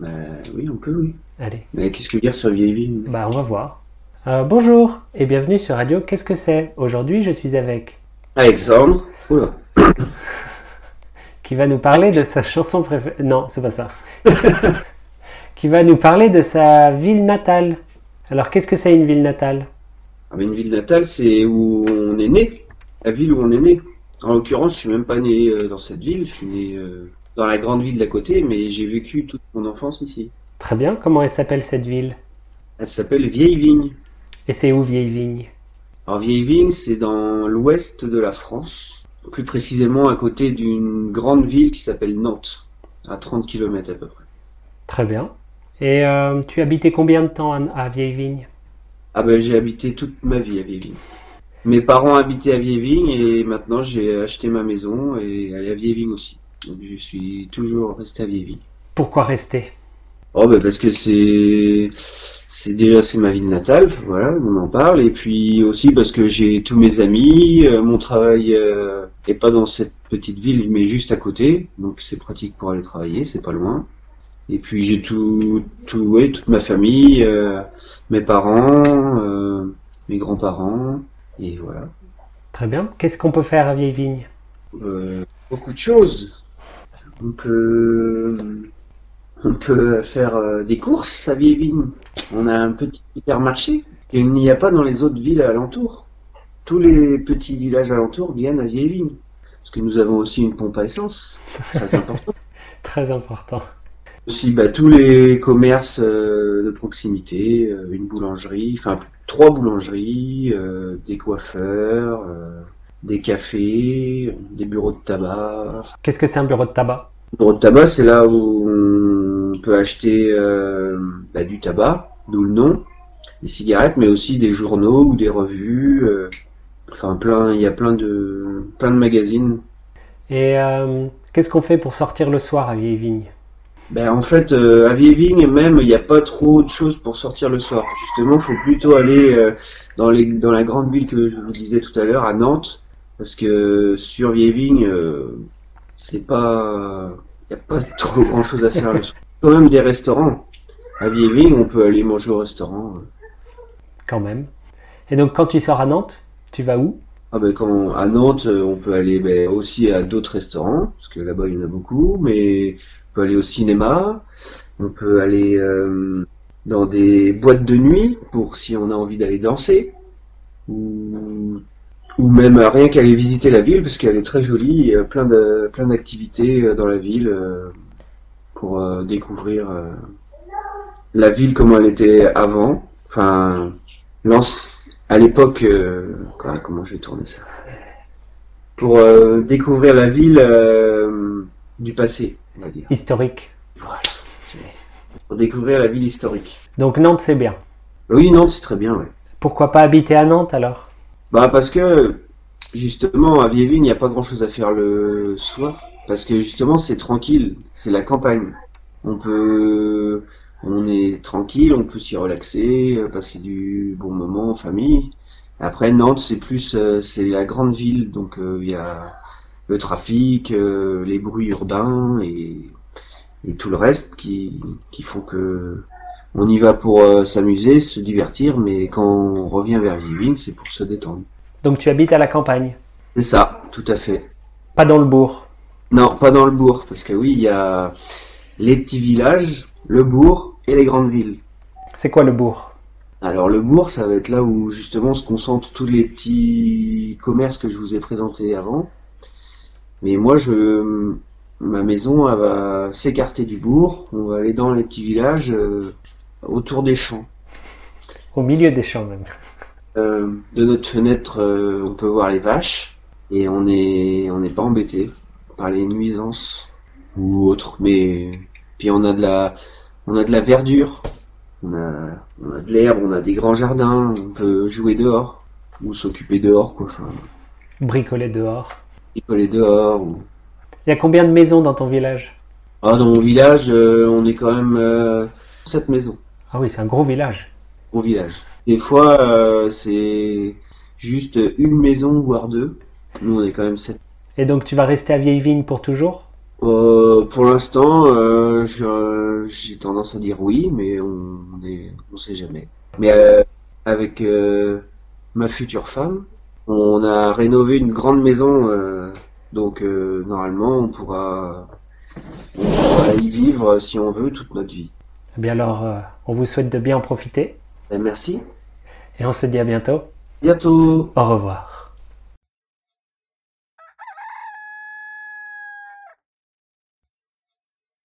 Bah oui, on peut, oui. Allez, Mais qu'est-ce que dire sur Vieille Vigne bah on va voir. Euh, bonjour et bienvenue sur Radio Qu'est-ce que c'est? Aujourd'hui, je suis avec Alexandre. Oula. qui va nous parler de sa chanson préférée. Non, c'est pas ça. qui va nous parler de sa ville natale. Alors, qu'est-ce que c'est une ville natale? Ah, mais une ville natale, c'est où on est né. La ville où on est né. En l'occurrence, je suis même pas né euh, dans cette ville. Je suis né euh, dans la grande ville d'à côté, mais j'ai vécu toute mon enfance ici. Très bien, comment elle s'appelle cette ville? Elle s'appelle Vieille Vigne. Et c'est où Vieille Vigne? Alors Vieille Vigne, c'est dans l'ouest de la France, plus précisément à côté d'une grande ville qui s'appelle Nantes, à 30 km à peu près. Très bien. Et euh, tu habitais combien de temps à, à Vieille Vigne? Ah ben j'ai habité toute ma vie à Vieille Vigne. Mes parents habitaient à Vieille Vigne et maintenant j'ai acheté ma maison et elle est à Vieille Vigne aussi. Je suis toujours resté à Vieille Vigne. Pourquoi rester? Oh ben parce que c'est c'est déjà c'est ma ville natale, voilà, on en parle et puis aussi parce que j'ai tous mes amis, euh, mon travail euh, est pas dans cette petite ville mais juste à côté, donc c'est pratique pour aller travailler, c'est pas loin. Et puis j'ai tout tout ouais, toute ma famille, euh, mes parents, euh, mes grands-parents et voilà. Très bien. Qu'est-ce qu'on peut faire à Vieille Vigne beaucoup de choses. On peut, on peut faire euh, des courses à Vieille-Vigne. On a un petit hypermarché qu'il n'y a pas dans les autres villes alentours. Tous les petits villages alentours viennent à Vieille-Vigne. Parce que nous avons aussi une pompe à essence. Très important. Très important. aussi bah, tous les commerces euh, de proximité, euh, une boulangerie, enfin trois boulangeries, euh, des coiffeurs, des cafés, des bureaux de tabac, Qu'est-ce que c'est un bureau de tabac? Bureau de tabac, c'est là où on peut acheter euh, bah, du tabac, d'où le nom, des cigarettes, mais aussi des journaux ou des revues. euh, enfin, plein, il y a plein de, plein de magazines. Et euh, qu'est-ce qu'on fait pour sortir le soir à Vieille Vigne Ben, en fait, euh, à Vieille-Vigne, même, il n'y a pas trop de choses pour sortir le soir. Justement, il faut plutôt aller euh, dans, les, dans la grande ville que je vous disais tout à l'heure, à Nantes, parce que sur Vieille-Vigne, euh, c'est pas, il n'y a pas trop grand-chose à faire. Quand même des restaurants. À Vieille-Vigne, on peut aller manger au restaurant. Quand même. Et donc, quand tu sors à Nantes, tu vas où? Ah ben quand à Nantes, euh, on peut aller ben, aussi à d'autres restaurants, parce que là-bas il y en a beaucoup, mais on peut aller au cinéma, on peut aller euh, dans des boîtes de nuit pour si on a envie d'aller danser, ou, ou même rien qu'aller visiter la ville, parce qu'elle est très jolie, a plein de plein d'activités euh, dans la ville euh, pour euh, découvrir la ville comme elle était avant, enfin à l'époque, comment je vais tourner ça? Pour découvrir la ville du passé, on va dire. Historique. Voilà. Pour découvrir la ville historique. Donc, Nantes, c'est bien. Oui, Nantes, c'est très bien, ouais. Pourquoi pas habiter à Nantes alors? Bah parce que justement à Vieille-Vigne, il n'y a pas grand-chose à faire le soir, parce que justement c'est tranquille, c'est la campagne. On peut, on est tranquille, on peut s'y relaxer, passer du bon moment en famille. Après Nantes, c'est plus, euh, c'est la grande ville, donc euh, il y a le trafic, euh, les bruits urbains et, et tout le reste qui, qui font que on y va pour euh, s'amuser, se divertir, mais quand on revient vers Vieille-Vigne, c'est pour se détendre. Donc, tu habites à la campagne, C'est ça, tout à fait. pas dans le bourg. Non, pas dans le bourg, parce que oui, il y a les petits villages, le bourg et les grandes villes. C'est quoi le bourg? Alors le bourg, ça va être là où justement se concentrent tous les petits commerces que je vous ai présentés avant. Mais moi, je, ma maison, elle va s'écarter du bourg. On va aller dans les petits villages euh, autour des champs. Au milieu des champs même. Euh, de notre fenêtre, euh, on peut voir les vaches et on est on n'est pas embêté par les nuisances ou autres. Mais puis on a de la on a de la verdure, on a on a de l'herbe, on a des grands jardins, on peut jouer dehors ou s'occuper dehors quoi. Enfin, Bricoler dehors. picoler dehors. Ou... Il y a combien de maisons dans ton village? Ah dans mon village, euh, on est quand même sept maisons Ah oui, c'est un gros village. au village. Des fois, euh, c'est juste une maison, voire deux. Nous, on est quand même sept. Et donc, tu vas rester à Vieille Vigne pour toujours? Euh, pour l'instant, euh, j'ai tendance à dire oui, mais on est, on sait jamais. Mais euh, avec euh, ma future femme, on a rénové une grande maison, euh, donc euh, normalement on pourra, on pourra y vivre si on veut toute notre vie. Eh bien alors, euh, on vous souhaite de bien en profiter Ben, merci. et on se dit à bientôt. Bientôt. Au revoir.